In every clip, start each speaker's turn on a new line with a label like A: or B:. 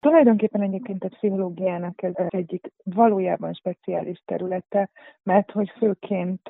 A: Tulajdonképpen egyébként a pszichológiának ez egyik valójában speciális területe, mert hogy főként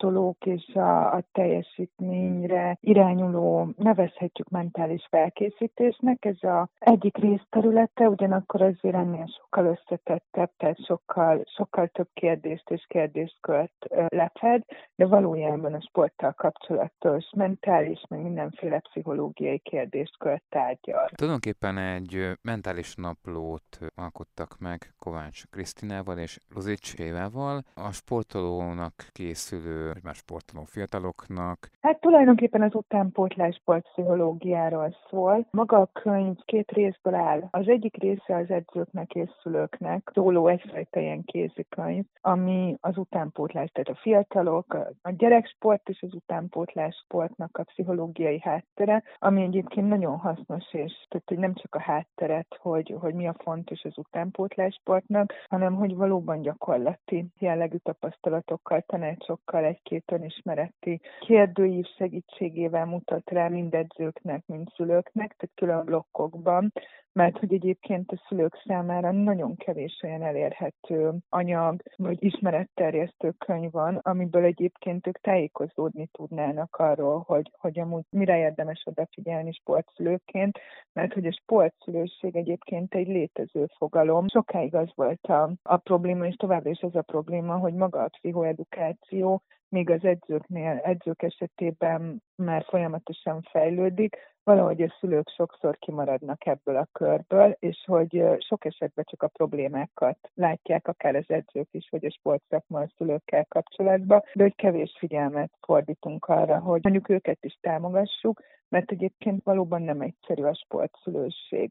A: sportolók és a, a teljesítményre irányuló, nevezhetjük mentális felkészítésnek. Ez a egyik részterülete, ugyanakkor azért ennél sokkal összetettebb, tehát sokkal, sokkal több kérdést és kérdéskört lefed, de valójában a sporttal kapcsolatos mentális, meg mindenféle pszichológiai kérdéskört tárgyal.
B: Tulajdonképpen egy mentális naplót alkottak meg Kovács Krisztinával és Luzics Évával. A sportolónak készülő, vagy már sportoló fiataloknak.
A: Hát tulajdonképpen az utánpótlás sportpszichológiáról szól. Maga a könyv két részből áll. Az egyik része az edzőknek és szülőknek szóló egyfajta ilyen kézikönyv, ami az utánpótlás, tehát a fiatalok, a gyereksport és az utánpótlás sportnak a pszichológiai háttere, ami egyébként nagyon hasznos, és tehát, hogy nem csak a hátteret, hogy, hogy mi a fontos az utánpótlás sportnak, hanem hogy valóban gyakorlati jellegű tapasztalatokkal, tanácsokkal, egy-két önismereti kérdőív segítségével mutat rá mind edzőknek, mind szülőknek, tehát külön blokkokban, mert hogy egyébként a szülők számára nagyon kevés olyan elérhető anyag, vagy ismeretterjesztő könyv van, amiből egyébként ők tájékozódni tudnának arról, hogy, hogy amúgy mire érdemes odafigyelni sportszülőként, mert hogy a sportszülőség egyébként egy létező fogalom. Sokáig az volt a, a probléma, és továbbra is az a probléma, hogy maga a pszichoedukáció míg az edzőknél, edzők esetében már folyamatosan fejlődik, valahogy a szülők sokszor kimaradnak ebből a körből, és hogy sok esetben csak a problémákat látják, akár az edzők is, vagy a sportszakma a szülőkkel kapcsolatban, de hogy kevés figyelmet fordítunk arra, hogy mondjuk őket is támogassuk, mert egyébként valóban nem egyszerű a sportszülőség.